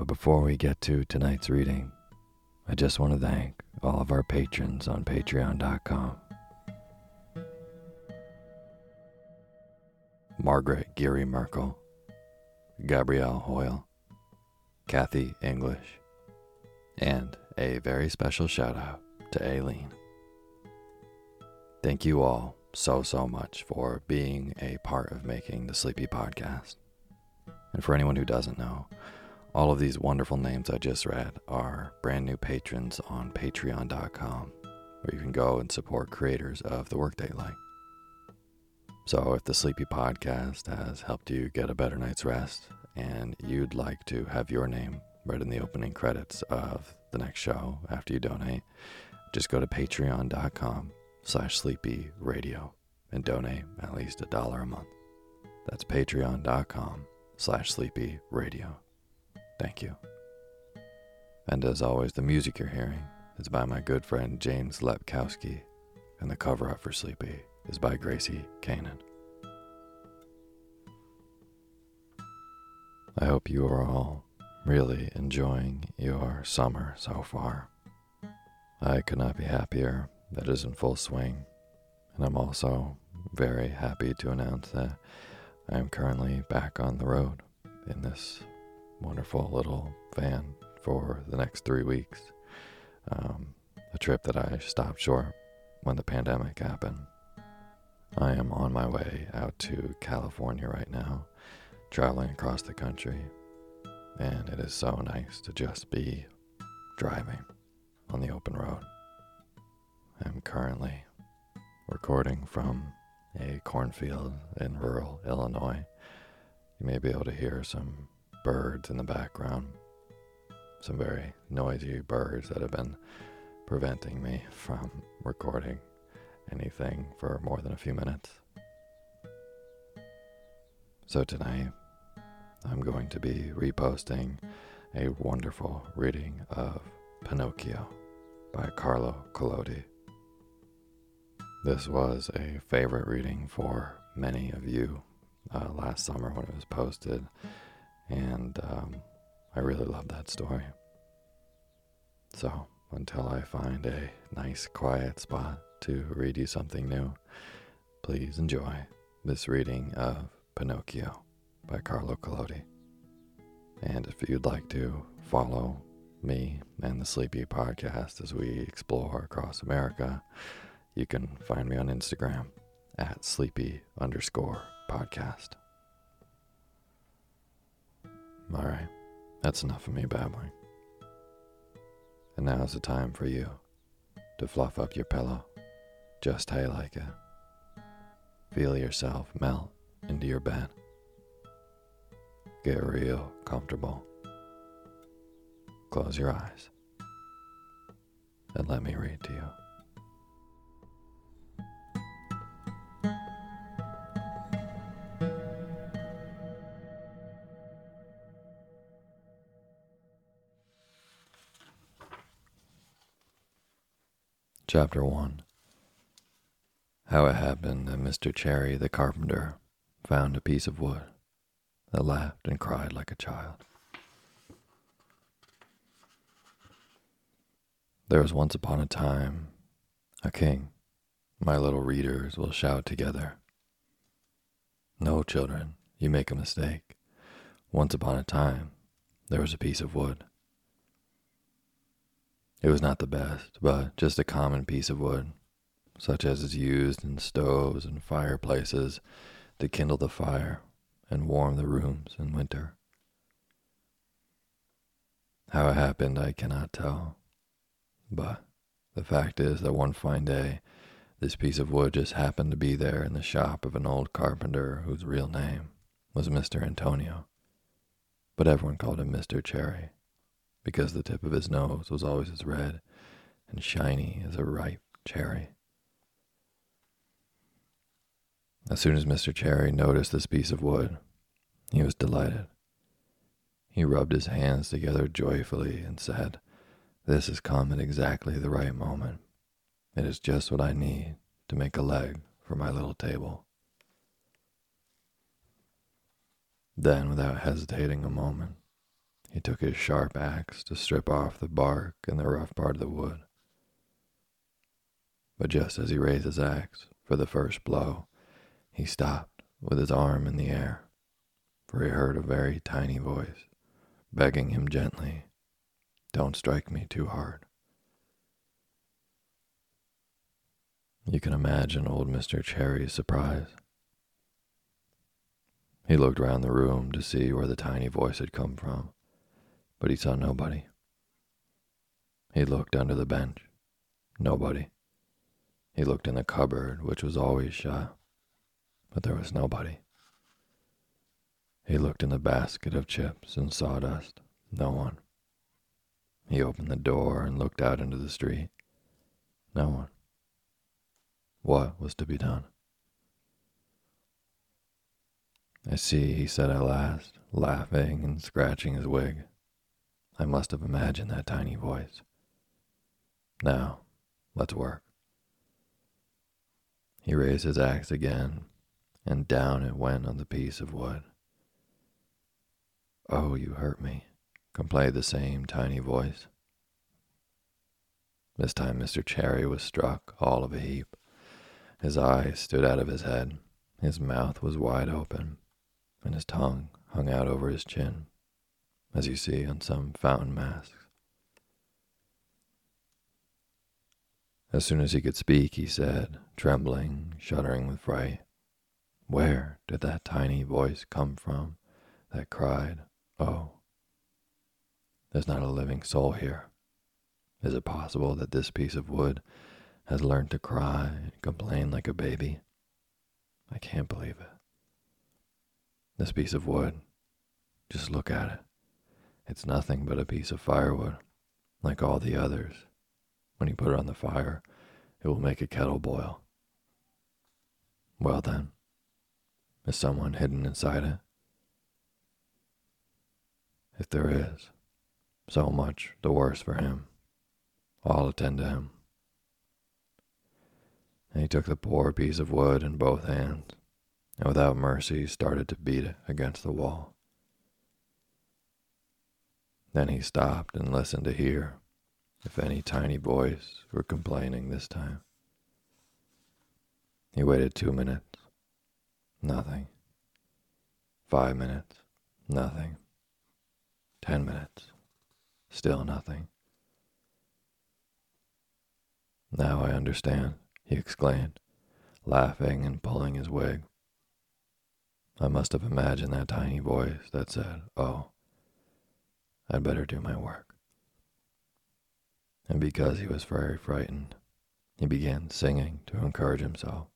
But before we get to tonight's reading, I just want to thank all of our patrons on patreon.com. Margaret Geary Merkel, Gabrielle Hoyle, Kathy English, and a very special shout out to Aileen. Thank you all so, so much for being a part of making the Sleepy Podcast. And for anyone who doesn't know, all of these wonderful names I just read are brand new patrons on patreon.com, where you can go and support creators of the Workday Light. So, if the Sleepy Podcast has helped you get a better night's rest and you'd like to have your name read in the opening credits of the next show after you donate, just go to patreon.com slash sleepy radio and donate at least a dollar a month. That's patreon.com slash sleepy radio. Thank you. And as always, the music you're hearing is by my good friend James Lepkowski, and the cover up for Sleepy is by Gracie Kanan. I hope you are all really enjoying your summer so far. I could not be happier that is in full swing, and I'm also very happy to announce that I am currently back on the road in this wonderful little van for the next three weeks. Um, a trip that I stopped short when the pandemic happened. I am on my way out to California right now, traveling across the country, and it is so nice to just be driving on the open road. I'm currently recording from a cornfield in rural Illinois. You may be able to hear some birds in the background, some very noisy birds that have been preventing me from recording anything for more than a few minutes. So tonight, I'm going to be reposting a wonderful reading of Pinocchio by Carlo Collodi. This was a favorite reading for many of you uh, last summer when it was posted, and um, I really love that story. So, until I find a nice quiet spot to read you something new, please enjoy this reading of Pinocchio by Carlo Collodi. And if you'd like to follow me and the Sleepy podcast as we explore across America, you can find me on Instagram at sleepy underscore podcast. All right, that's enough of me babbling. And now's the time for you to fluff up your pillow just how you like it. Feel yourself melt into your bed. Get real comfortable. Close your eyes and let me read to you. Chapter 1 How it happened that Mr. Cherry the carpenter found a piece of wood that laughed and cried like a child. There was once upon a time a king. My little readers will shout together. No, children, you make a mistake. Once upon a time, there was a piece of wood it was not the best, but just a common piece of wood, such as is used in stoves and fireplaces to kindle the fire and warm the rooms in winter. How it happened, I cannot tell, but the fact is that one fine day, this piece of wood just happened to be there in the shop of an old carpenter whose real name was Mr. Antonio, but everyone called him Mr. Cherry because the tip of his nose was always as red and shiny as a ripe cherry. As soon as Mr. Cherry noticed this piece of wood, he was delighted. He rubbed his hands together joyfully and said, This has come at exactly the right moment. It is just what I need to make a leg for my little table. Then, without hesitating a moment, he took his sharp axe to strip off the bark and the rough part of the wood. But just as he raised his axe for the first blow, he stopped with his arm in the air, for he heard a very tiny voice begging him gently, Don't strike me too hard. You can imagine old Mr. Cherry's surprise. He looked round the room to see where the tiny voice had come from but he saw nobody. He looked under the bench. Nobody. He looked in the cupboard, which was always shut, but there was nobody. He looked in the basket of chips and sawdust. No one. He opened the door and looked out into the street. No one. what was to be done. I see, he said at last, laughing and scratching his wig. I must have imagined that tiny voice. Now, let's work. He raised his axe again, and down it went on the piece of wood. Oh, you hurt me, complained the same tiny voice. This time Mr. Cherry was struck all of a heap. His eyes stood out of his head, his mouth was wide open, and his tongue hung out over his chin, as you see on some fountain masks. As soon as he could speak, he said, trembling, shuddering with fright, Where did that tiny voice come from that cried, Oh? There's not a living soul here. Is it possible that this piece of wood has learned to cry and complain like a baby? I can't believe it. This piece of wood, just look at it. It's nothing but a piece of firewood, like all the others. When you put it on the fire, it will make a kettle boil. Well then, is someone hidden inside it? If there is, so much the worse for him. I'll attend to him. And he took the poor piece of wood in both hands, and without mercy started to beat it against the wall. Then he stopped and listened to hear if any tiny voice were complaining this time. He waited two minutes. Nothing. Five minutes. Nothing. Ten minutes. Still nothing. Now I understand, he exclaimed, laughing and pulling his wig. I must have imagined that tiny voice that said, Oh, I'd better do my work. And because he was very frightened, he began singing to encourage himself.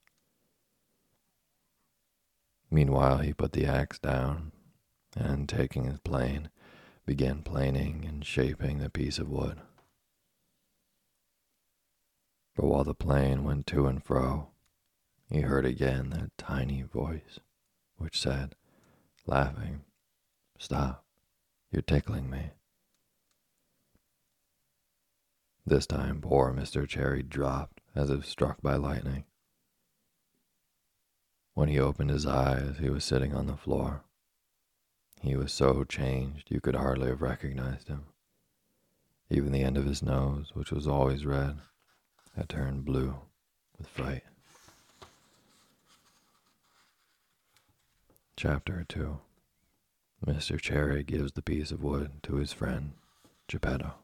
Meanwhile, he put the axe down and, taking his plane, began planing and shaping the piece of wood. But while the plane went to and fro, he heard again that tiny voice which said, laughing, Stop, you're tickling me. This time poor Mr. Cherry dropped as if struck by lightning. When he opened his eyes, he was sitting on the floor. He was so changed you could hardly have recognized him. Even the end of his nose, which was always red, had turned blue with fright. Chapter 2 Mr. Cherry gives the piece of wood to his friend, Geppetto,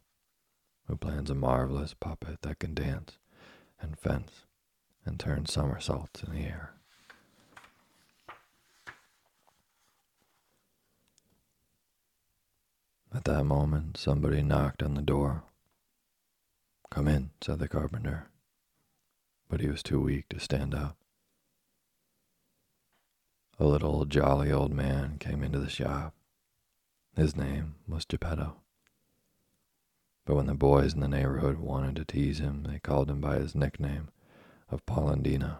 who plans a marvelous puppet that can dance and fence and turn somersaults in the air. At that moment, somebody knocked on the door. Come in, said the carpenter, but he was too weak to stand up. A little jolly old man came into the shop. His name was Geppetto. But when the boys in the neighborhood wanted to tease him, they called him by his nickname of Polendina,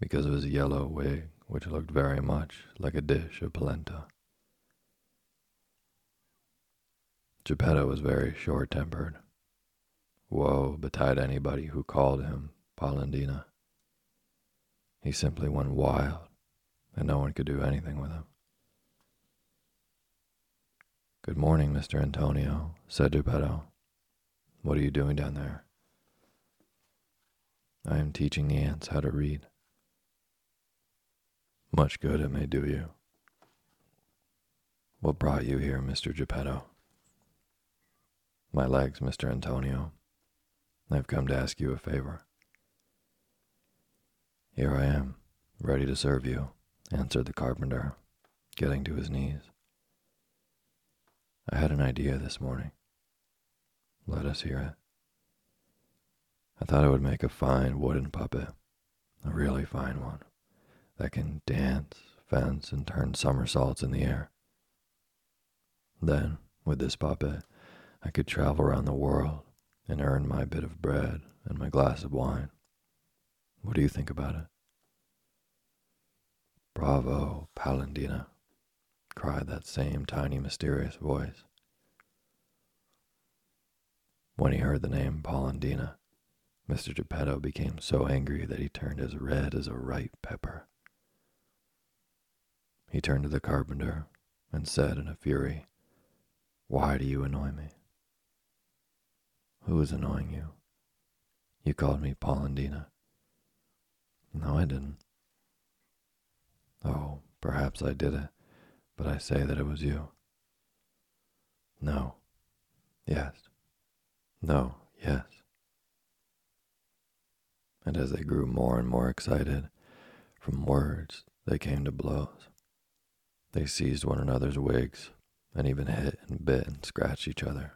because of his yellow wig, which looked very much like a dish of polenta. Geppetto was very short tempered. Woe betide anybody who called him Polendina. He simply went wild, and no one could do anything with him. Good morning, Mr. Antonio, said Geppetto. What are you doing down there? I am teaching the ants how to read. Much good it may do you. What brought you here, Mr. Geppetto? My legs, Mr. Antonio. I've come to ask you a favor. Here I am, ready to serve you, answered the carpenter, getting to his knees. I had an idea this morning. Let us hear it. I thought I would make a fine wooden puppet, a really fine one, that can dance, fence, and turn somersaults in the air. Then, with this puppet, I could travel around the world and earn my bit of bread and my glass of wine. What do you think about it? Bravo, Polendina, cried that same tiny, mysterious voice. When he heard the name Polendina, Mr. Geppetto became so angry that he turned as red as a ripe pepper. He turned to the carpenter and said in a fury, Why do you annoy me? Who is annoying you? You called me Polendina. No, I didn't. Oh, perhaps I did it, but I say that it was you. No. Yes. No. Yes. And as they grew more and more excited, from words they came to blows. They seized one another's wigs and even hit and bit and scratched each other.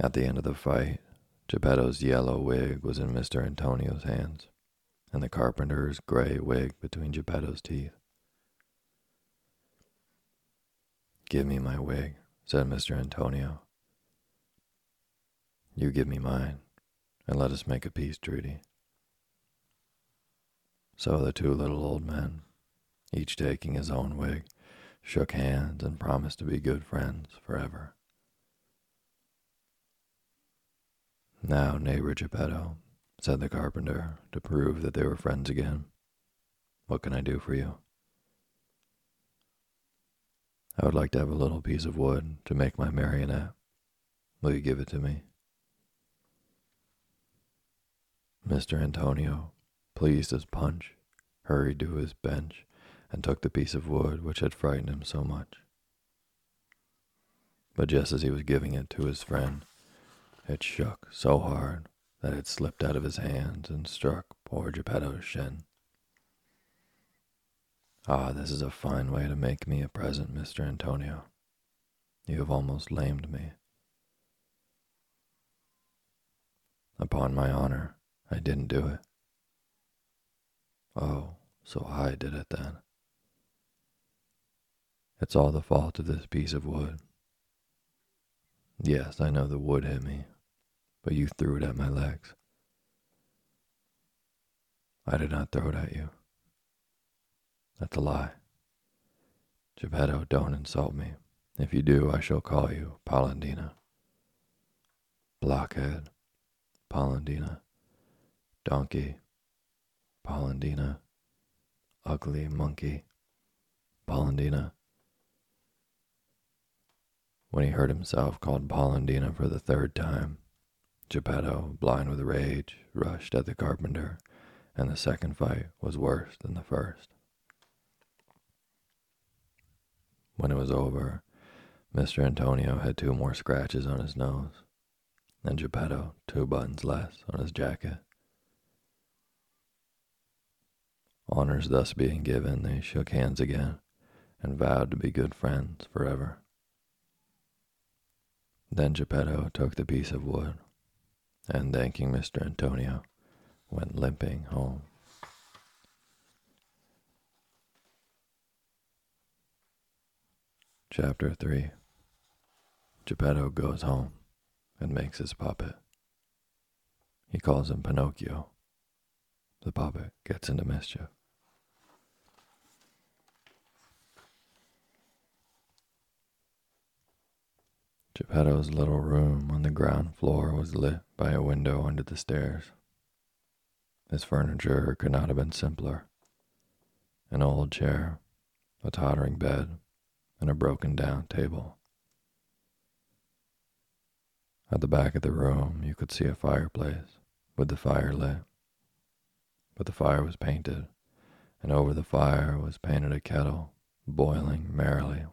At the end of the fight, Geppetto's yellow wig was in Mr. Antonio's hands, and the carpenter's gray wig between Geppetto's teeth. Give me my wig, said Mr. Antonio. You give me mine, and let us make a peace treaty. So the two little old men, each taking his own wig, shook hands and promised to be good friends forever. Now, neighbor Geppetto, said the carpenter, to prove that they were friends again, what can I do for you? I would like to have a little piece of wood to make my marionette. Will you give it to me? Mr. Antonio, pleased as punch, hurried to his bench and took the piece of wood which had frightened him so much. But just as he was giving it to his friend, it shook so hard that had slipped out of his hands and struck poor Geppetto's shin. Ah, this is a fine way to make me a present, Mr. Antonio. You have almost lamed me. Upon my honor, I didn't do it. Oh, so I did it then. It's all the fault of this piece of wood. Yes, I know the wood hit me, but you threw it at my legs. I did not throw it at you. That's a lie. Geppetto, don't insult me. If you do, I shall call you Polendina. Blockhead, Polendina, donkey, Polendina, ugly monkey, Polendina. When he heard himself called Polendina for the third time, Geppetto, blind with rage, rushed at the carpenter, and the second fight was worse than the first. When it was over, Mr. Antonio had two more scratches on his nose, and Geppetto two buttons less on his jacket. Honors thus being given, they shook hands again and vowed to be good friends forever. Then Geppetto took the piece of wood and, thanking Mr. Antonio, went limping home. Chapter 3 Geppetto goes home and makes his puppet. He calls him Pinocchio. The puppet gets into mischief. Geppetto's little room on the ground floor was lit by a window under the stairs. His furniture could not have been simpler. An old chair, a tottering bed, and a broken down table. At the back of the room, you could see a fireplace with the fire lit. But the fire was painted, and over the fire was painted a kettle boiling merrily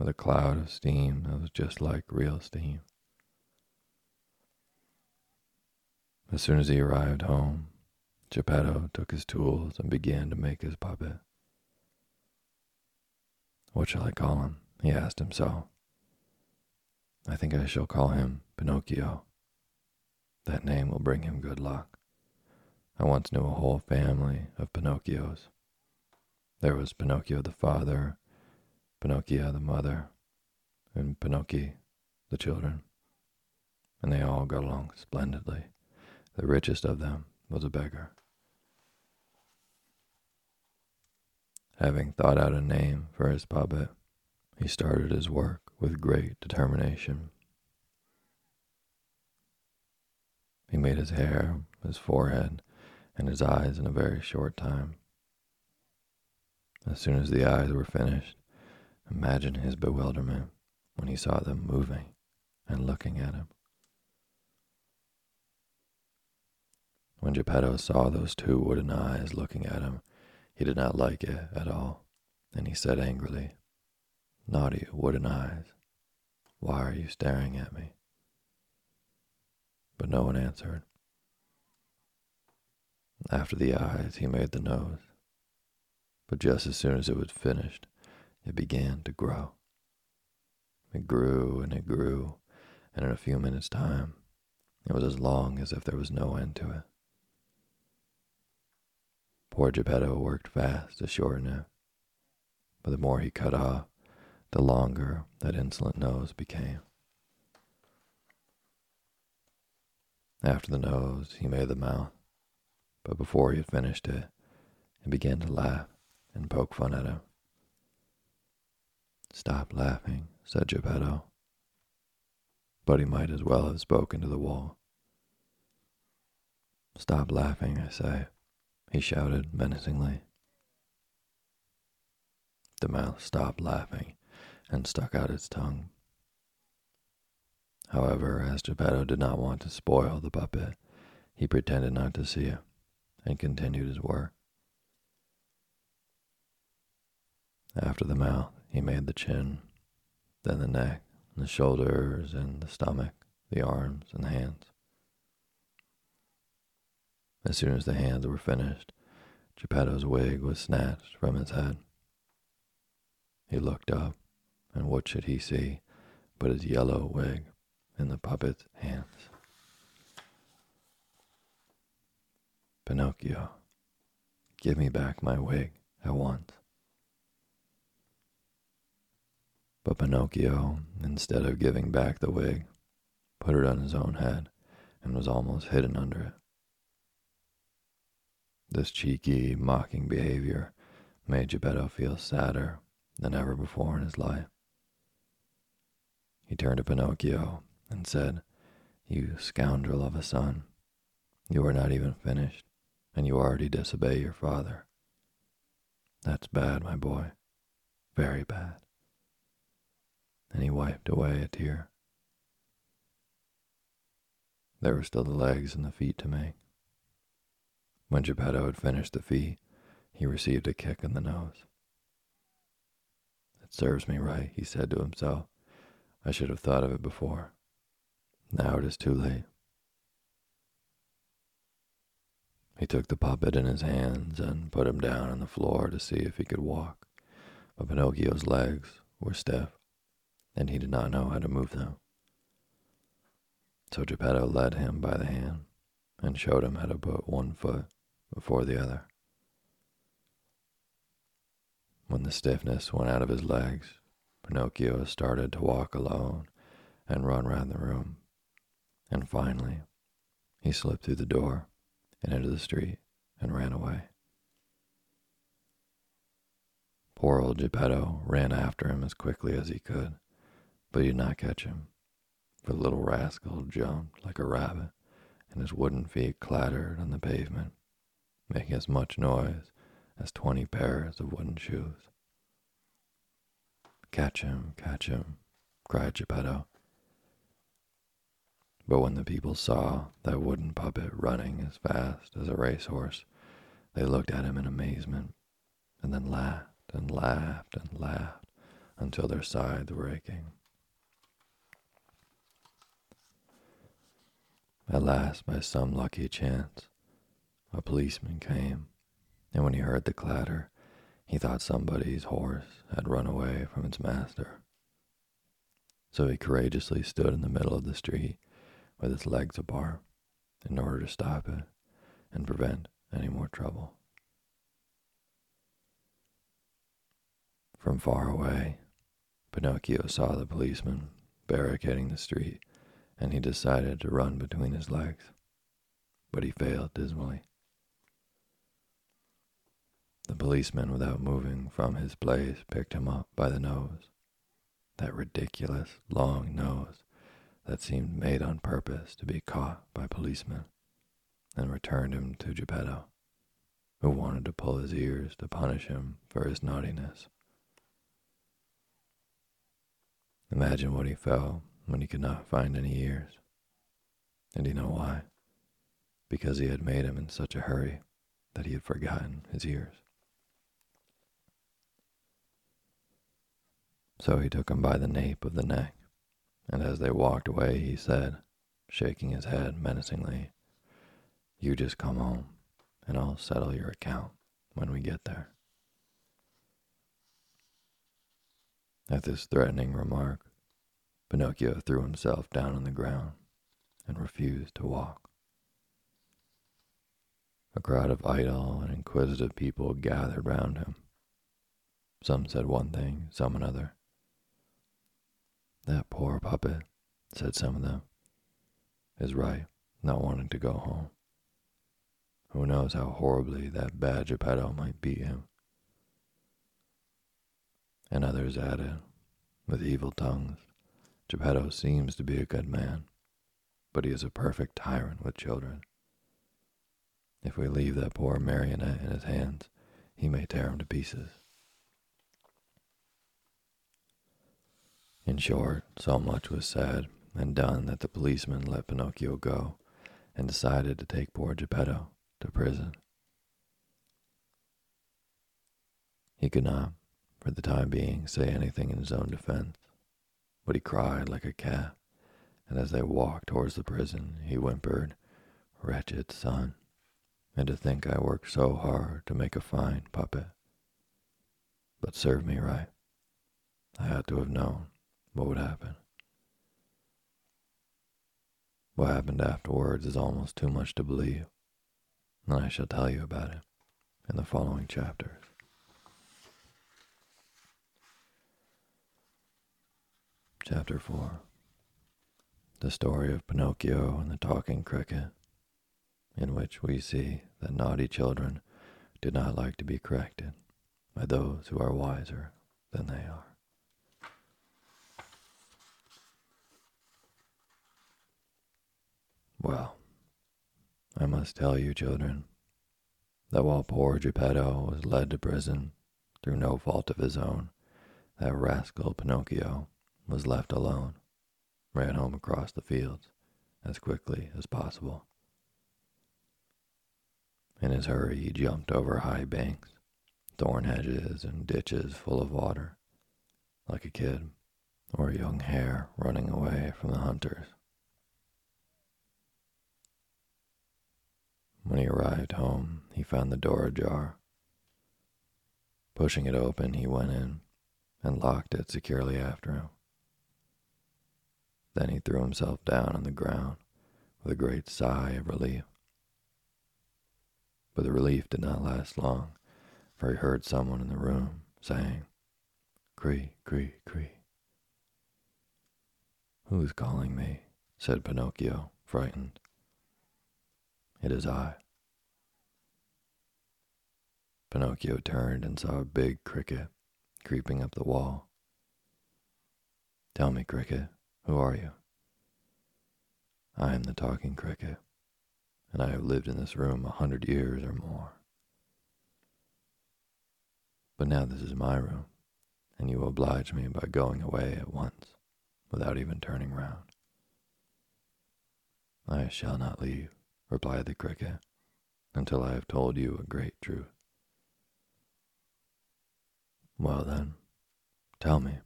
with a cloud of steam that was just like real steam. As soon as he arrived home, Geppetto took his tools and began to make his puppet. What shall I call him? he asked himself. I think I shall call him Pinocchio. That name will bring him good luck. I once knew a whole family of Pinocchios. There was Pinocchio the father, Pinocchio the mother, and Pinocchio the children, and they all got along splendidly. The richest of them was a beggar. Having thought out a name for his puppet, he started his work with great determination. He made his hair, his forehead, and his eyes in a very short time. As soon as the eyes were finished, imagine his bewilderment when he saw them moving and looking at him. When Geppetto saw those two wooden eyes looking at him, he did not like it at all, and he said angrily, Naughty wooden eyes, why are you staring at me? But no one answered. After the eyes, he made the nose. But just as soon as it was finished, it began to grow. It grew and it grew, and in a few minutes' time, it was as long as if there was no end to it. Poor Geppetto worked fast to shorten it, but the more he cut off, the longer that insolent nose became. After the nose, he made the mouth, but before he had finished it, he began to laugh and poke fun at him. Stop laughing, said Geppetto. But he might as well have spoken to the wall. Stop laughing, I say, he shouted menacingly. The mouse stopped laughing and stuck out its tongue. However, as Geppetto did not want to spoil the puppet, he pretended not to see it and continued his work. After the mouth, he made the chin, then the neck, the shoulders, and the stomach, the arms and the hands. As soon as the hands were finished, Geppetto's wig was snatched from his head. He looked up, and what should he see but his yellow wig in the puppet's hands? Pinocchio, give me back my wig at once. But Pinocchio, instead of giving back the wig, put it on his own head and was almost hidden under it. This cheeky, mocking behavior made Geppetto feel sadder than ever before in his life. He turned to Pinocchio and said, You scoundrel of a son, you are not even finished, and you already disobey your father. That's bad, my boy, very bad. And he wiped away a tear. There were still the legs and the feet to make. When Geppetto had finished the feet, he received a kick in the nose. It serves me right, he said to himself. I should have thought of it before. Now it is too late. He took the puppet in his hands and put him down on the floor to see if he could walk, but Pinocchio's legs were stiff, and he did not know how to move them. So Geppetto led him by the hand and showed him how to put one foot before the other. When the stiffness went out of his legs, Pinocchio started to walk alone and run round the room. And finally, he slipped through the door and into the street and ran away. Poor old Geppetto ran after him as quickly as he could, but he did not catch him, for the little rascal jumped like a rabbit, and his wooden feet clattered on the pavement, making as much noise as twenty pairs of wooden shoes. Catch him, catch him, cried Geppetto. But when the people saw that wooden puppet running as fast as a racehorse, they looked at him in amazement, and then laughed and laughed and laughed until their sides were aching. At last, by some lucky chance, a policeman came, and when he heard the clatter, he thought somebody's horse had run away from its master. So he courageously stood in the middle of the street with its legs apart in order to stop it and prevent any more trouble. From far away, Pinocchio saw the policeman barricading the street and he decided to run between his legs. But he failed dismally. The policeman, without moving from his place, picked him up by the nose. That ridiculous, long nose that seemed made on purpose to be caught by policemen, and returned him to Geppetto, who wanted to pull his ears to punish him for his naughtiness. Imagine what he felt when he could not find any ears. And you know why? Because he had made him in such a hurry that he had forgotten his ears. So he took him by the nape of the neck, and as they walked away, he said, shaking his head menacingly, You just come home, and I'll settle your account when we get there. At this threatening remark, Pinocchio threw himself down on the ground and refused to walk. A crowd of idle and inquisitive people gathered round him. Some said one thing, some another. That poor puppet, said some of them, is right, not wanting to go home. Who knows how horribly that bad Geppetto might beat him? And others added, with evil tongues, Geppetto seems to be a good man, but he is a perfect tyrant with children. If we leave that poor marionette in his hands, he may tear him to pieces. In short, so much was said and done that the policeman let Pinocchio go and decided to take poor Geppetto to prison. He could not, for the time being, say anything in his own defense, but he cried like a cat, and as they walked towards the prison, he whimpered, Wretched son, and to think I worked so hard to make a fine puppet. But serve me right. I ought to have known what would happen. What happened afterwards is almost too much to believe, and I shall tell you about it in the following chapters. Chapter 4 The story of Pinocchio and the talking cricket, in which we see that naughty children do not like to be corrected by those who are wiser than they are. Well, I must tell you, children, that while poor Geppetto was led to prison through no fault of his own, that rascal Pinocchio was left alone, ran home across the fields as quickly as possible. In his hurry, he jumped over high banks, thorn hedges, and ditches full of water, like a kid or a young hare running away from the hunters. When he arrived home, he found the door ajar. Pushing it open, he went in and locked it securely after him. Then he threw himself down on the ground with a great sigh of relief. But the relief did not last long, for he heard someone in the room saying, Cree, cree, cree. Who's calling me? said Pinocchio, frightened. It is I. Pinocchio turned and saw a big cricket creeping up the wall. Tell me, cricket, who are you? I am the talking cricket, and I have lived in this room a hundred years or more. But now this is my room, and you oblige me by going away at once, without even turning round. I shall not leave replied the cricket, until I have told you a great truth. Well then, tell me,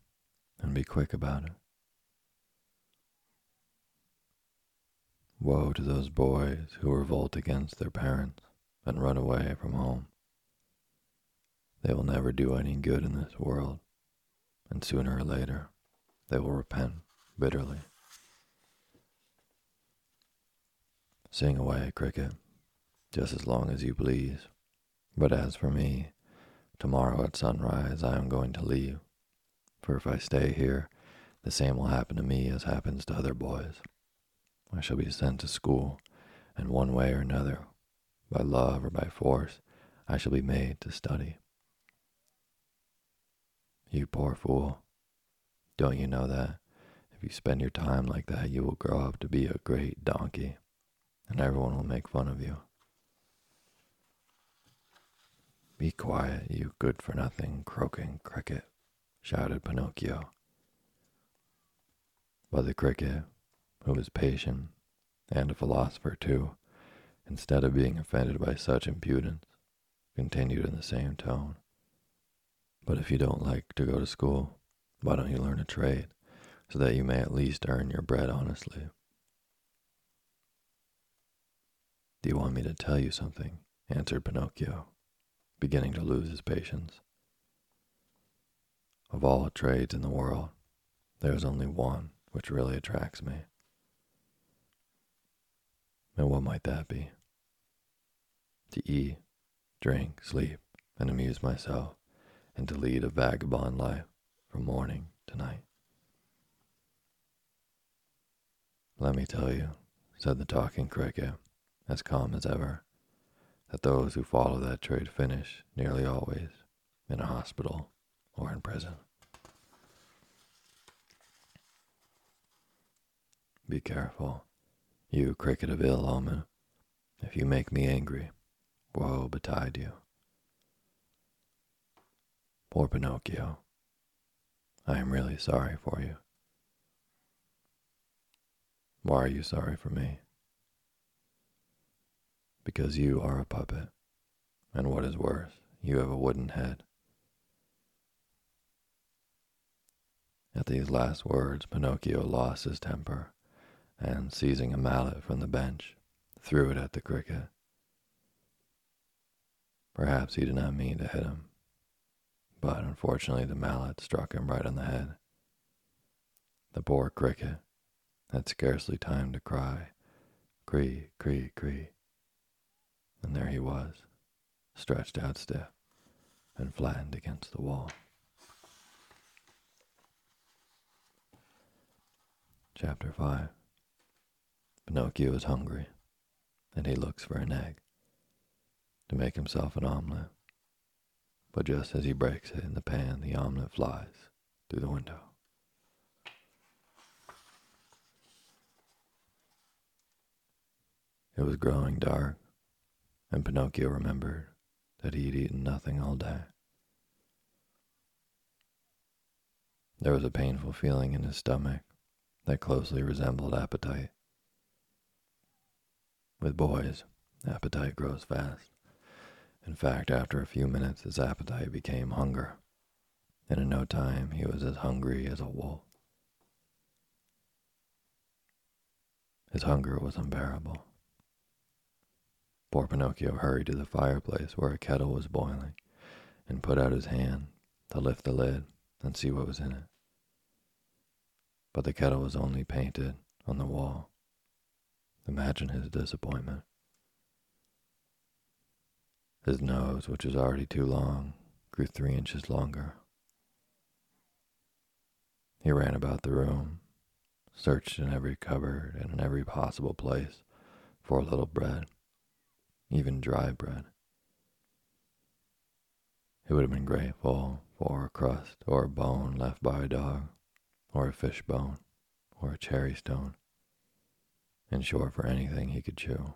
and be quick about it. Woe to those boys who revolt against their parents and run away from home. They will never do any good in this world, and sooner or later they will repent bitterly. Sing away, cricket, just as long as you please. But as for me, tomorrow at sunrise I am going to leave. For if I stay here, the same will happen to me as happens to other boys. I shall be sent to school, and one way or another, by love or by force, I shall be made to study. You poor fool. Don't you know that if you spend your time like that, you will grow up to be a great donkey, and everyone will make fun of you? Be quiet, you good for nothing croaking cricket, shouted Pinocchio. But the cricket, who was patient and a philosopher too, instead of being offended by such impudence, continued in the same tone. But if you don't like to go to school, why don't you learn a trade so that you may at least earn your bread honestly? Do you want me to tell you something? answered Pinocchio, beginning to lose his patience. Of all trades in the world, there is only one which really attracts me. And what might that be? To eat, drink, sleep, and amuse myself, and to lead a vagabond life from morning to night. Let me tell you, said the talking cricket, as calm as ever, that those who follow that trade finish nearly always in a hospital or in prison. Be careful, you cricket of ill omen. If you make me angry, woe betide you. Poor Pinocchio. I am really sorry for you. Why are you sorry for me? Because you are a puppet, and what is worse, you have a wooden head. At these last words, Pinocchio lost his temper and seizing a mallet from the bench, threw it at the cricket. Perhaps he did not mean to hit him, but unfortunately the mallet struck him right on the head. The poor cricket had scarcely time to cry, cree, cree, cree, and there he was, stretched out stiff and flattened against the wall. Chapter 5 Pinocchio is hungry, and he looks for an egg to make himself an omelet. But just as he breaks it in the pan, the omelet flies through the window. It was growing dark, and Pinocchio remembered that he had eaten nothing all day. There was a painful feeling in his stomach that closely resembled appetite. With boys, appetite grows fast. In fact, after a few minutes, his appetite became hunger, and in no time he was as hungry as a wolf. His hunger was unbearable. Poor Pinocchio hurried to the fireplace where a kettle was boiling and put out his hand to lift the lid and see what was in it. But the kettle was only painted on the wall Imagine his disappointment. His nose, which was already too long, grew three inches longer. He ran about the room, searched in every cupboard and in every possible place for a little bread, even dry bread. It would have been grateful for a crust or a bone left by a dog, or a fish bone, or a cherry stone in short, for anything he could chew.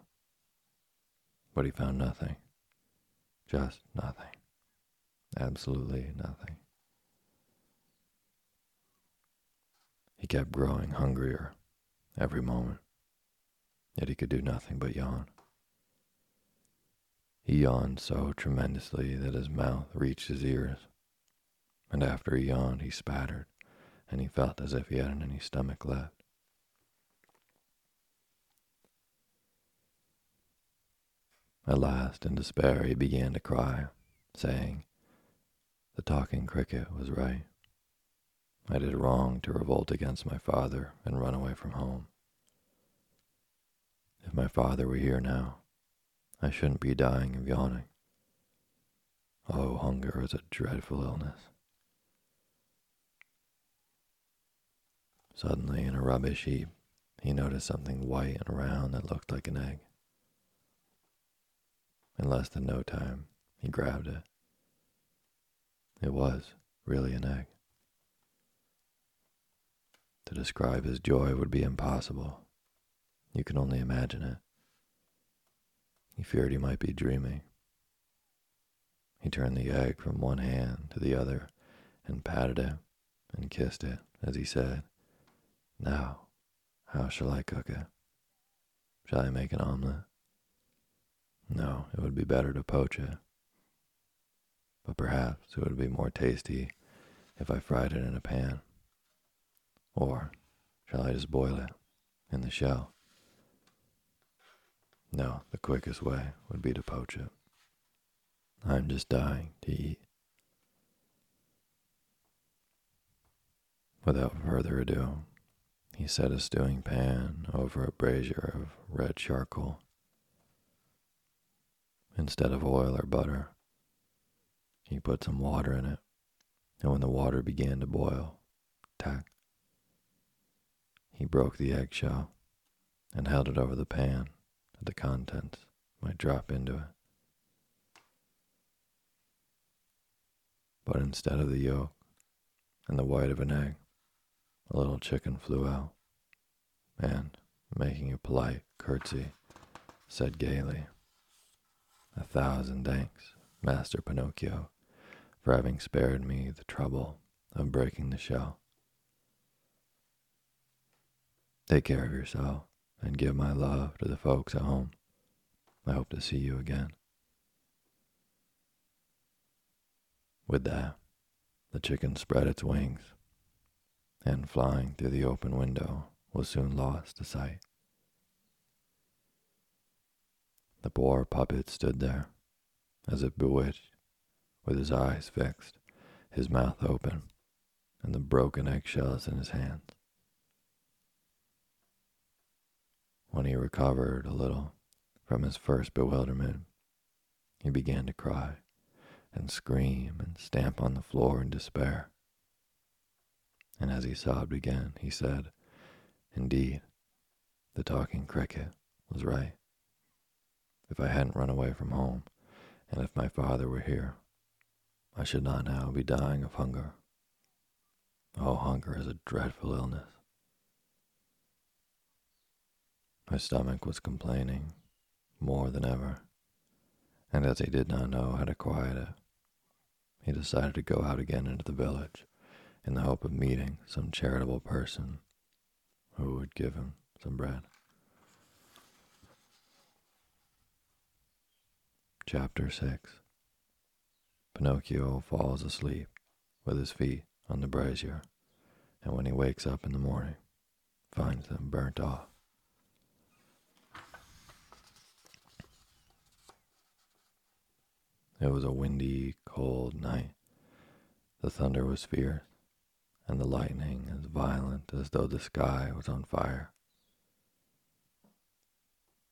But he found nothing. Just nothing. Absolutely nothing. He kept growing hungrier every moment, yet he could do nothing but yawn. He yawned so tremendously that his mouth reached his ears, and after he yawned, he spattered, and he felt as if he hadn't any stomach left. At last, in despair, he began to cry, saying, The talking cricket was right. I did wrong to revolt against my father and run away from home. If my father were here now, I shouldn't be dying of yawning. Oh, hunger is a dreadful illness. Suddenly, in a rubbish heap, he noticed something white and round that looked like an egg. In less than no time, he grabbed it. It was really an egg. To describe his joy would be impossible. You can only imagine it. He feared he might be dreaming. He turned the egg from one hand to the other and patted it and kissed it as he said, Now, how shall I cook it? Shall I make an omelet? No, it would be better to poach it. But perhaps it would be more tasty if I fried it in a pan. Or shall I just boil it in the shell? No, the quickest way would be to poach it. I'm just dying to eat. Without further ado, he set a stewing pan over a brazier of red charcoal. Instead of oil or butter, he put some water in it, and when the water began to boil, tack, he broke the eggshell and held it over the pan that the contents might drop into it. But instead of the yolk and the white of an egg, a little chicken flew out, and, making a polite curtsy, said gaily, A thousand thanks, Master Pinocchio, for having spared me the trouble of breaking the shell. Take care of yourself and give my love to the folks at home. I hope to see you again. With that, the chicken spread its wings and, flying through the open window, was soon lost to sight. The poor puppet stood there, as if bewitched, with his eyes fixed, his mouth open, and the broken eggshells in his hands. When he recovered a little from his first bewilderment, he began to cry and scream and stamp on the floor in despair. And as he sobbed again, he said, Indeed, the talking cricket was right. If I hadn't run away from home, and if my father were here, I should not now be dying of hunger. Oh, hunger is a dreadful illness. My stomach was complaining more than ever, and as he did not know how to quiet it, he decided to go out again into the village in the hope of meeting some charitable person who would give him some bread. Chapter 6 Pinocchio falls asleep with his feet on the brazier, and when he wakes up in the morning, finds them burnt off. It was a windy, cold night. The thunder was fierce, and the lightning as violent as though the sky was on fire.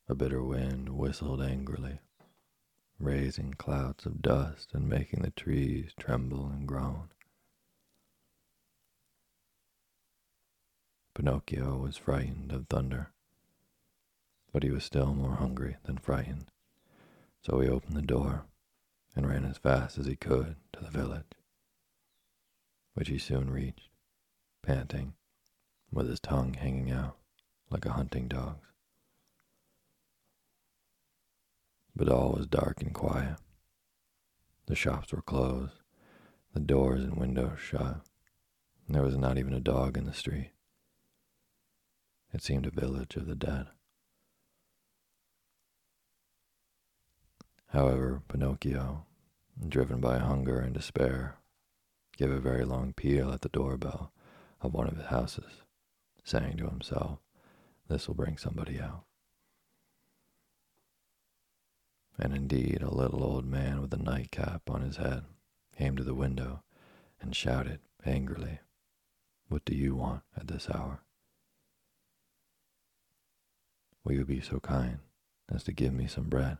A bitter wind whistled angrily, raising clouds of dust and making the trees tremble and groan. Pinocchio was frightened of thunder, but he was still more hungry than frightened, so he opened the door and ran as fast as he could to the village, which he soon reached, panting, with his tongue hanging out like a hunting dog's. But all was dark and quiet. The shops were closed, the doors and windows shut. There was not even a dog in the street. It seemed a village of the dead. However, Pinocchio, driven by hunger and despair, gave a very long peal at the doorbell of one of his houses, saying to himself, This will bring somebody out. And indeed, a little old man with a nightcap on his head came to the window and shouted angrily, What do you want at this hour? Will you be so kind as to give me some bread?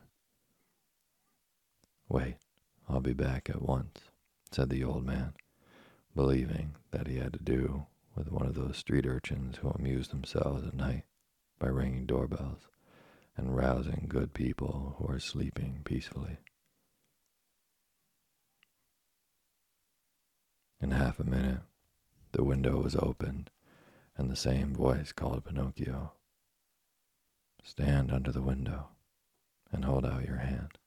Wait, I'll be back at once, said the old man, believing that he had to do with one of those street urchins who amuse themselves at night by ringing doorbells and rousing good people who are sleeping peacefully. In half a minute, the window was opened, and the same voice called Pinocchio. Stand under the window and hold out your hand.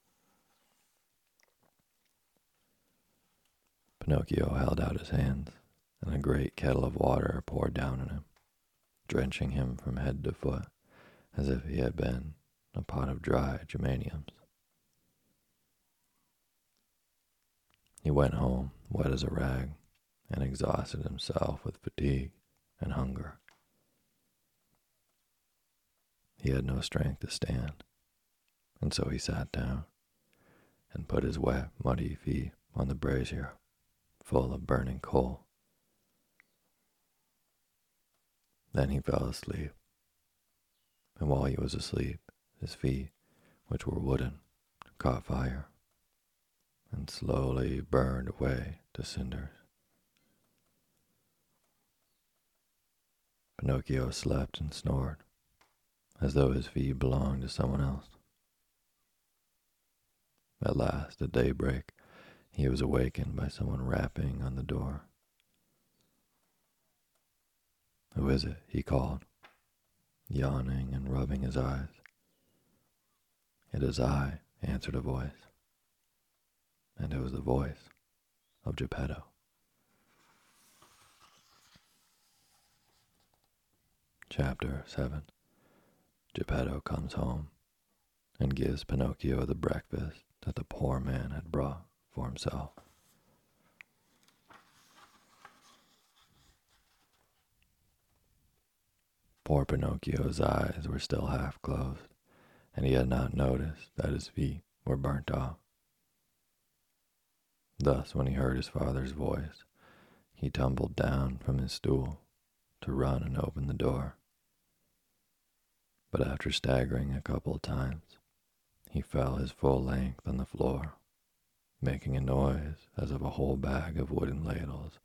Pinocchio held out his hands, and a great kettle of water poured down on him, drenching him from head to foot as if he had been a pot of dry geraniums. He went home, wet as a rag, and exhausted himself with fatigue and hunger. He had no strength to stand, and so he sat down and put his wet, muddy feet on the brazier full of burning coal. Then he fell asleep, and while he was asleep, his feet, which were wooden, caught fire and slowly burned away to cinders. Pinocchio slept and snored, as though his feet belonged to someone else. At last, at daybreak, he was awakened by someone rapping on the door. Who is it? he called, yawning and rubbing his eyes. It is I, answered a voice. And it was the voice of Geppetto. Chapter 7 Geppetto comes home and gives Pinocchio the breakfast that the poor man had brought for himself. Poor Pinocchio's eyes were still half closed, and he had not noticed that his feet were burnt off. Thus, when he heard his father's voice, he tumbled down from his stool to run and open the door but after staggering a couple of times, he fell his full length on the floor, making a noise as of a whole bag of wooden ladles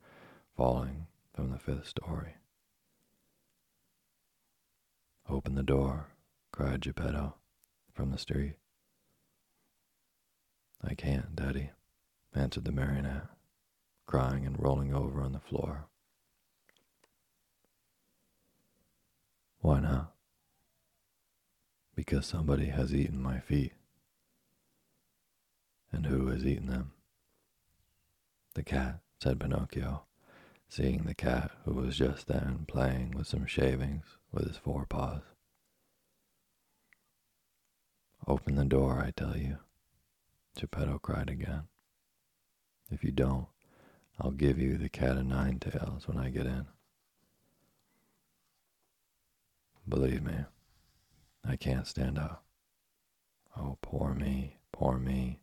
falling from the fifth story. Open the door, cried Geppetto from the street. I can't, Daddy, answered the marionette, crying and rolling over on the floor. Why not? because somebody has eaten my feet. And who has eaten them? The cat, said Pinocchio, seeing the cat who was just then playing with some shavings with his forepaws. Open the door, I tell you, Geppetto cried again. If you don't, I'll give you the cat o' nine tails when I get in. Believe me, I can't stand up. Oh, poor me, poor me.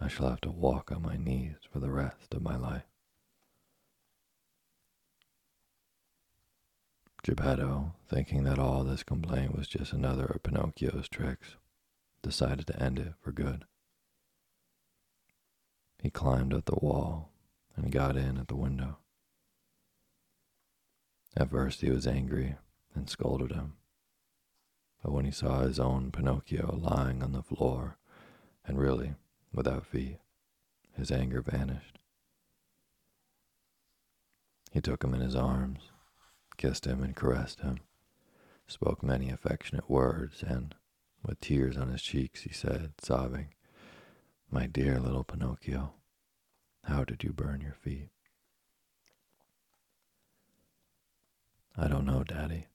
I shall have to walk on my knees for the rest of my life. Geppetto, thinking that all this complaint was just another of Pinocchio's tricks, decided to end it for good. He climbed up the wall and got in at the window. At first he was angry and scolded him but when he saw his own Pinocchio lying on the floor, and really without feet, his anger vanished. He took him in his arms, kissed him and caressed him, spoke many affectionate words, and, with tears on his cheeks, he said, sobbing, My dear little Pinocchio, how did you burn your feet? I don't know, Daddy,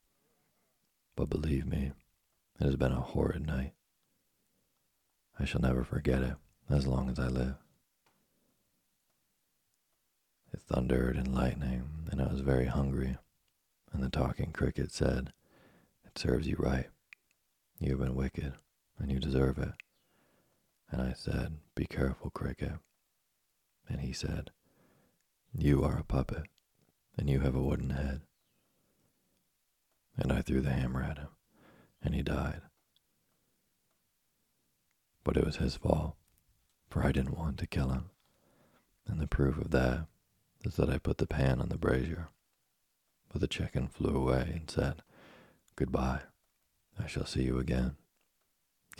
but believe me, it has been a horrid night. I shall never forget it as long as I live. It thundered and lightning, and I was very hungry, and the talking cricket said, It serves you right. You have been wicked, and you deserve it. And I said, Be careful, cricket. And he said, You are a puppet, and you have a wooden head. And I threw the hammer at him and he died. But it was his fault, for I didn't want to kill him. And the proof of that is that I put the pan on the brazier. But the chicken flew away and said, Goodbye, I shall see you again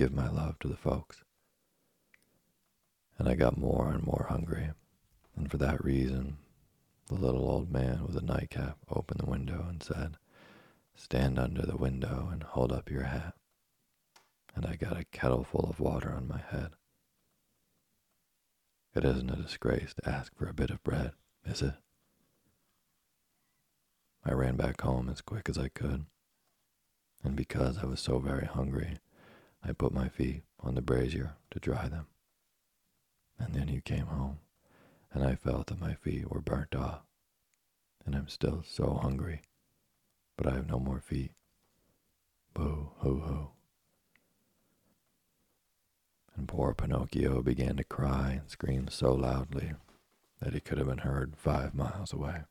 give my love to the folks. And I got more and more hungry, and for that reason, the little old man with a nightcap opened the window and said, Stand under the window and hold up your hat. And I got a kettle full of water on my head. It isn't a disgrace to ask for a bit of bread, is it? I ran back home as quick as I could, and because I was so very hungry, I put my feet on the brazier to dry them. And then you came home, and I felt that my feet were burnt off, and I'm still so hungry, but I have no more feet. Boo hoo hoo. And poor Pinocchio began to cry and scream so loudly that he could have been heard five miles away.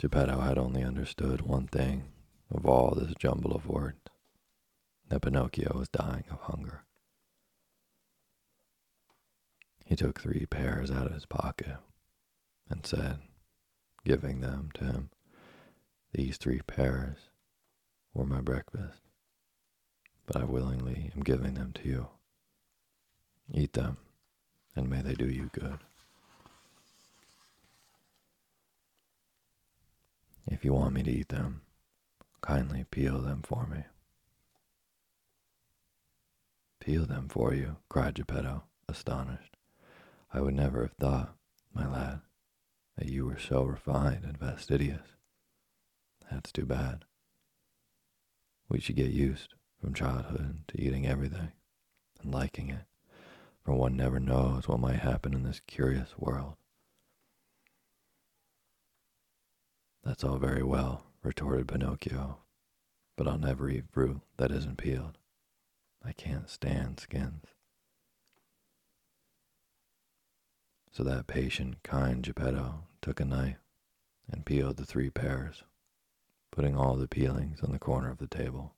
Geppetto had only understood one thing of all this jumble of words that Pinocchio was dying of hunger. He took three pears out of his pocket and said, giving them to him, These three pears were my breakfast, but I willingly am giving them to you. Eat them, and may they do you good. If you want me to eat them, kindly peel them for me. Peel them for you, cried Geppetto, astonished. I would never have thought, my lad, that you were so refined and fastidious. That's too bad. We should get used from childhood to eating everything and liking it, for one never knows what might happen in this curious world. That's all very well, retorted Pinocchio, but I'll never eat fruit that isn't peeled. I can't stand skins. So that patient, kind Geppetto took a knife and peeled the three pears, putting all the peelings on the corner of the table.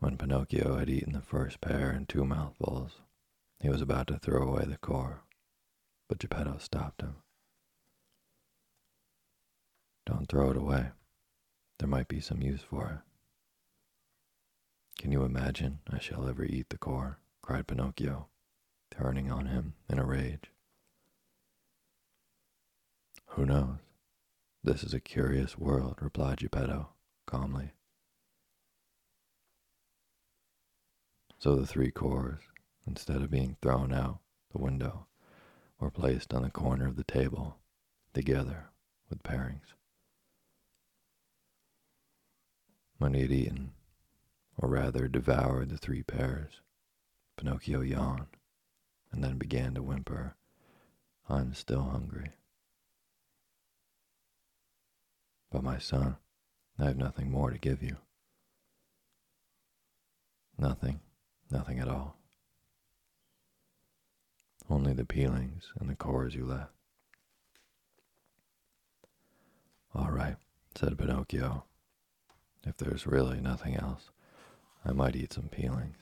When Pinocchio had eaten the first pear in two mouthfuls, he was about to throw away the core but Geppetto stopped him. Don't throw it away. There might be some use for it. Can you imagine I shall ever eat the core? cried Pinocchio, turning on him in a rage. Who knows? This is a curious world, replied Geppetto calmly. So the three cores, instead of being thrown out the window, were placed on the corner of the table, together with parings. When he had eaten, or rather devoured the three pears, Pinocchio yawned and then began to whimper, I'm still hungry. But my son, I have nothing more to give you. Nothing, nothing at all only the peelings and the cores you left. All right, said Pinocchio. If there's really nothing else, I might eat some peelings.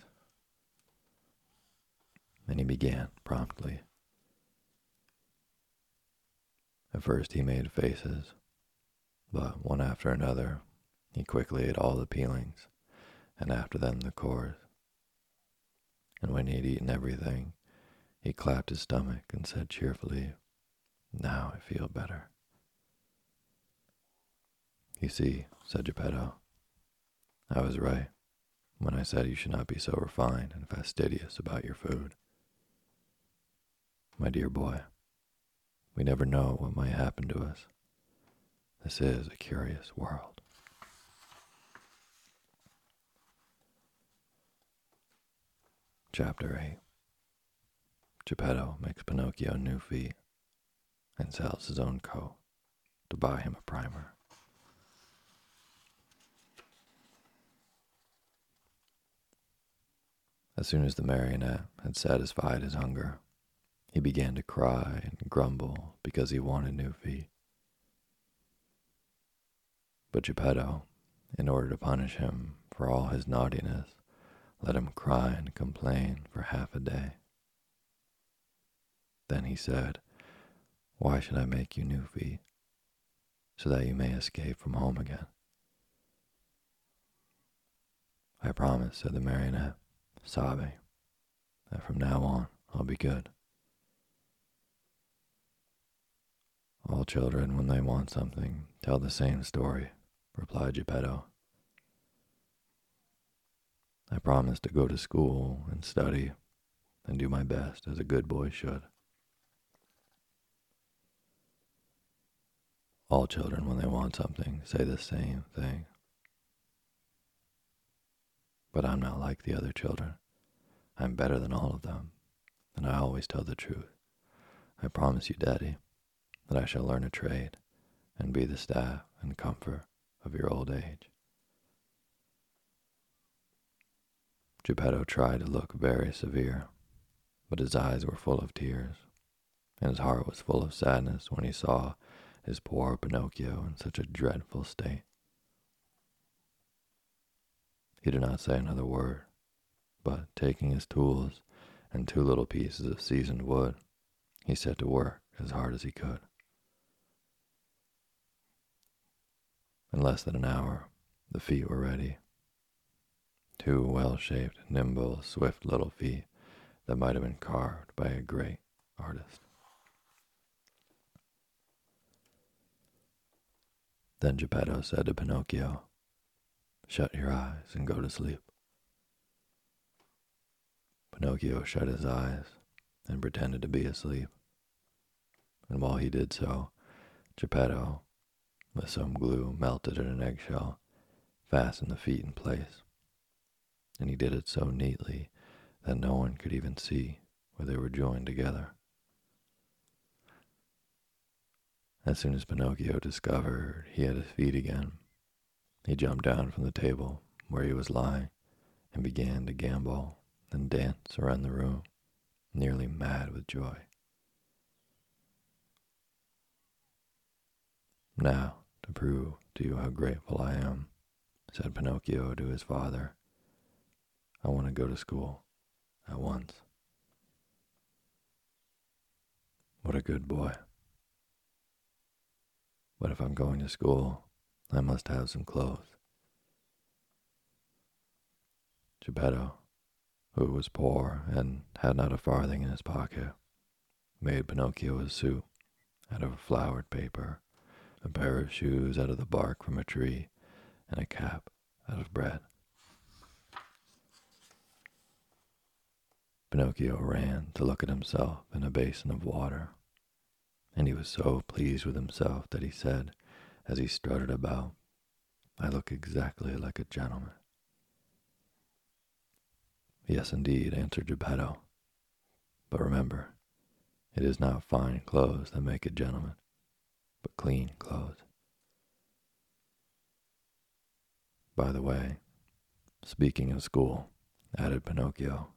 And he began promptly. At first he made faces, but one after another he quickly ate all the peelings, and after them the cores. And when he had eaten everything, he clapped his stomach and said cheerfully, Now I feel better. You see, said Geppetto, I was right when I said you should not be so refined and fastidious about your food. My dear boy, we never know what might happen to us. This is a curious world. Chapter 8 Geppetto makes Pinocchio new feet and sells his own coat to buy him a primer. As soon as the marionette had satisfied his hunger, he began to cry and grumble because he wanted new feet. But Geppetto, in order to punish him for all his naughtiness, let him cry and complain for half a day. Then he said, Why should I make you new feet? so that you may escape from home again. I promise, said the marionette, sobbing, that from now on I'll be good. All children, when they want something, tell the same story, replied Geppetto. I promise to go to school and study and do my best as a good boy should. All children, when they want something, say the same thing. But I'm not like the other children. I'm better than all of them, and I always tell the truth. I promise you, Daddy, that I shall learn a trade and be the staff and comfort of your old age. Geppetto tried to look very severe, but his eyes were full of tears, and his heart was full of sadness when he saw his poor Pinocchio in such a dreadful state. He did not say another word, but taking his tools and two little pieces of seasoned wood, he set to work as hard as he could. In less than an hour, the feet were ready. Two well shaped, nimble, swift little feet that might have been carved by a great artist. Then Geppetto said to Pinocchio, Shut your eyes and go to sleep. Pinocchio shut his eyes and pretended to be asleep. And while he did so, Geppetto with some glue melted in an eggshell, fastened the feet in place. And he did it so neatly that no one could even see where they were joined together. As soon as Pinocchio discovered he had his feet again, he jumped down from the table where he was lying and began to gambol and dance around the room, nearly mad with joy. Now, to prove to you how grateful I am, said Pinocchio to his father. I want to go to school at once. What a good boy. But if I'm going to school, I must have some clothes. Geppetto, who was poor and had not a farthing in his pocket, made Pinocchio a suit out of flowered paper a pair of shoes out of the bark from a tree, and a cap out of bread. Pinocchio ran to look at himself in a basin of water, and he was so pleased with himself that he said, as he strutted about, I look exactly like a gentleman. Yes, indeed, answered Geppetto. But remember, it is not fine clothes that make a gentleman, but clean clothes. By the way, speaking of school, added Pinocchio,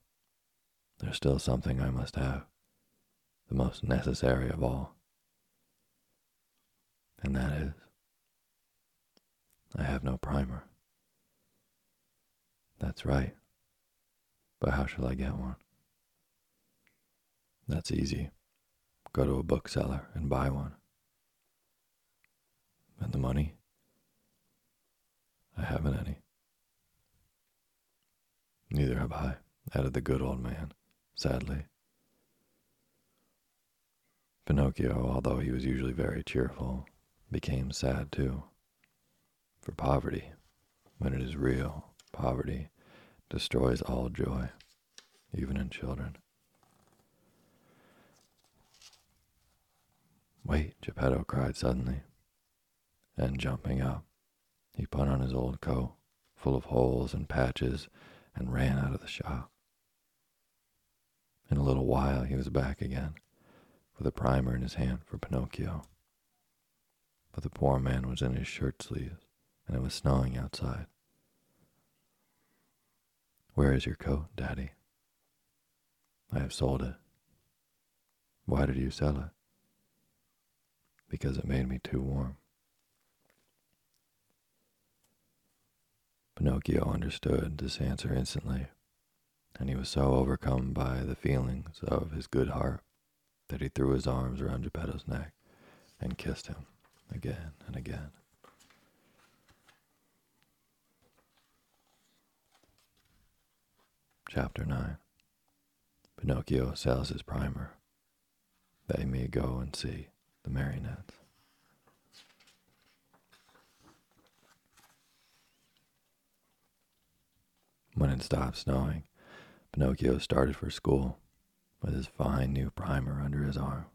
there's still something I must have, the most necessary of all. And that is, I have no primer. That's right. But how shall I get one? That's easy. Go to a bookseller and buy one. And the money? I haven't any. Neither have I, added the good old man, sadly. Pinocchio, although he was usually very cheerful, became sad too. For poverty, when it is real, poverty destroys all joy, even in children. Wait, Geppetto cried suddenly and jumping up, he put on his old coat, full of holes and patches, and ran out of the shop. In a little while he was back again, with a primer in his hand for Pinocchio. But the poor man was in his shirt sleeves, and it was snowing outside. Where is your coat, Daddy? I have sold it. Why did you sell it? Because it made me too warm. Pinocchio understood this answer instantly, and he was so overcome by the feelings of his good heart that he threw his arms around Geppetto's neck and kissed him again and again. Chapter 9 Pinocchio sells his primer. They may go and see the marionettes. When it stopped snowing, Pinocchio started for school with his fine new primer under his arm.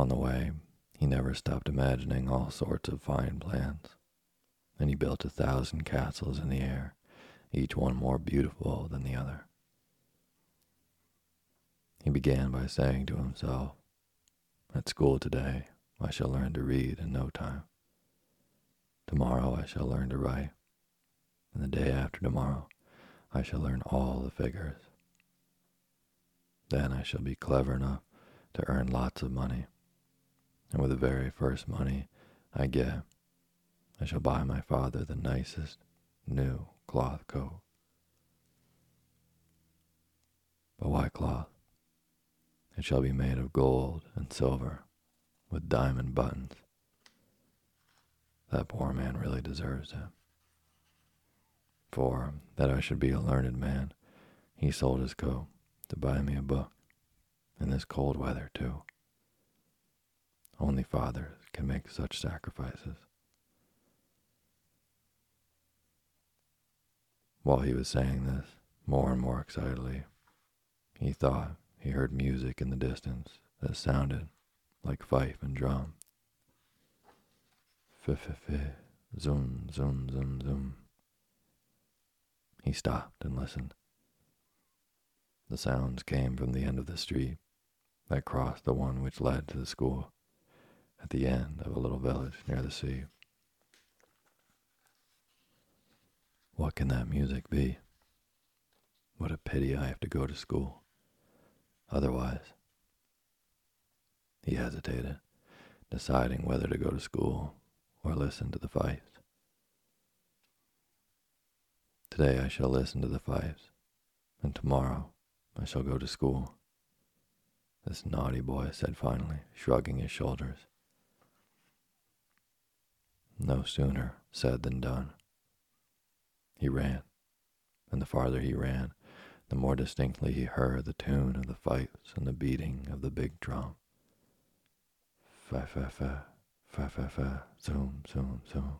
On the way, he never stopped imagining all sorts of fine plans, and he built a thousand castles in the air, each one more beautiful than the other. He began by saying to himself, At school today, I shall learn to read in no time. Tomorrow I shall learn to write, and the day after tomorrow I shall learn all the figures. Then I shall be clever enough to earn lots of money, and with the very first money I get, I shall buy my father the nicest new cloth coat. But why cloth? It shall be made of gold and silver, with diamond buttons. That poor man really deserves it. For that I should be a learned man, he sold his coat to buy me a book, in this cold weather, too. Only fathers can make such sacrifices. While he was saying this, more and more excitedly, he thought he heard music in the distance that sounded like fife and drum. F-f-f, zoom, zoom, zoom, zoom. He stopped and listened. The sounds came from the end of the street that crossed the one which led to the school at the end of a little village near the sea. What can that music be? What a pity I have to go to school. Otherwise, he hesitated, deciding whether to go to school or listen to the fifes. Today I shall listen to the fifes, and tomorrow I shall go to school. This naughty boy said finally, shrugging his shoulders. No sooner said than done. He ran, and the farther he ran, the more distinctly he heard the tune of the fifes and the beating of the big drum. Fa fa fa, fa fa fa, zoom, zoom, zoom.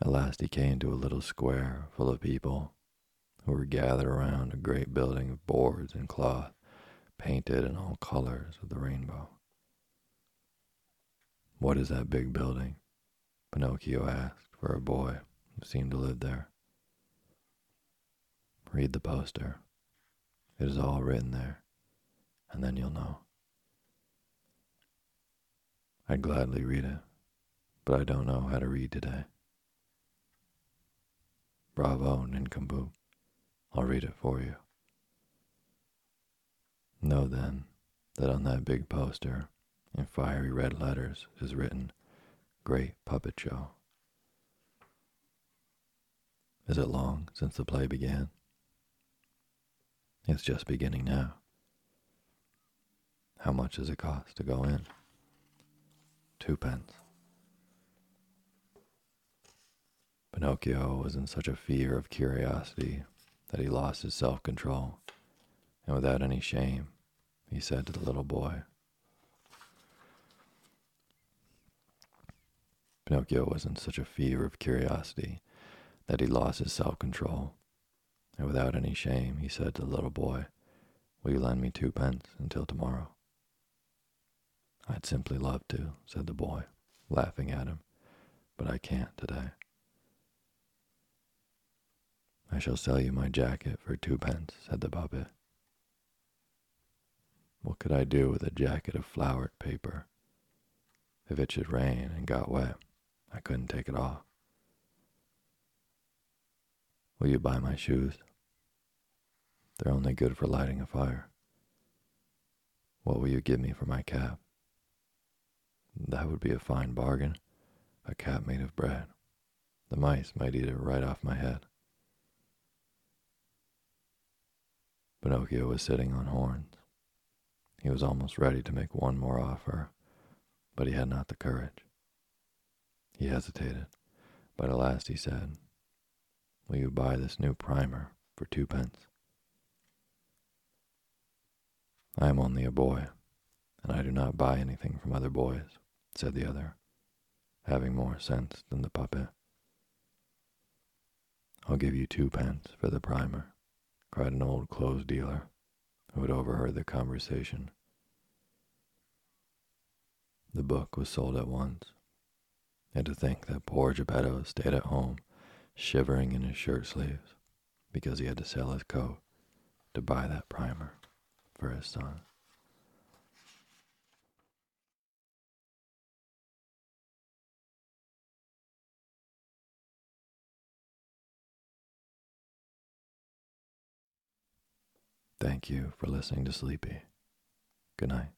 At last he came to a little square full of people who were gathered around a great building of boards and cloth painted in all colors of the rainbow. What is that big building? Pinocchio asked for a boy who seemed to live there. Read the poster. It is all written there, and then you'll know. I'd gladly read it, but I don't know how to read today. Bravo, nincompoop. I'll read it for you. Know then that on that big poster, in fiery red letters, is written Great Puppet Show. Is it long since the play began? It's just beginning now. How much does it cost to go in? Two Twopence. Pinocchio was in such a fever of curiosity that he lost his self control, and without any shame, he said to the little boy, Pinocchio was in such a fever of curiosity that he lost his self control, and without any shame, he said to the little boy, Will you lend me twopence until tomorrow? I'd simply love to, said the boy, laughing at him, but I can't today. I shall sell you my jacket for twopence, said the puppet. What could I do with a jacket of flowered paper? If it should rain and got wet, I couldn't take it off. Will you buy my shoes? They're only good for lighting a fire. What will you give me for my cap? That would be a fine bargain. A cap made of bread. The mice might eat it right off my head. Pinocchio was sitting on horns. He was almost ready to make one more offer, but he had not the courage. He hesitated, but at last he said, Will you buy this new primer for twopence? I am only a boy, and I do not buy anything from other boys, said the other, having more sense than the puppet. I'll give you twopence for the primer, cried an old clothes dealer who had overheard the conversation. The book was sold at once, and to think that poor Geppetto stayed at home, shivering in his shirt sleeves, because he had to sell his coat to buy that primer for his son. Thank you for listening to Sleepy. Good night.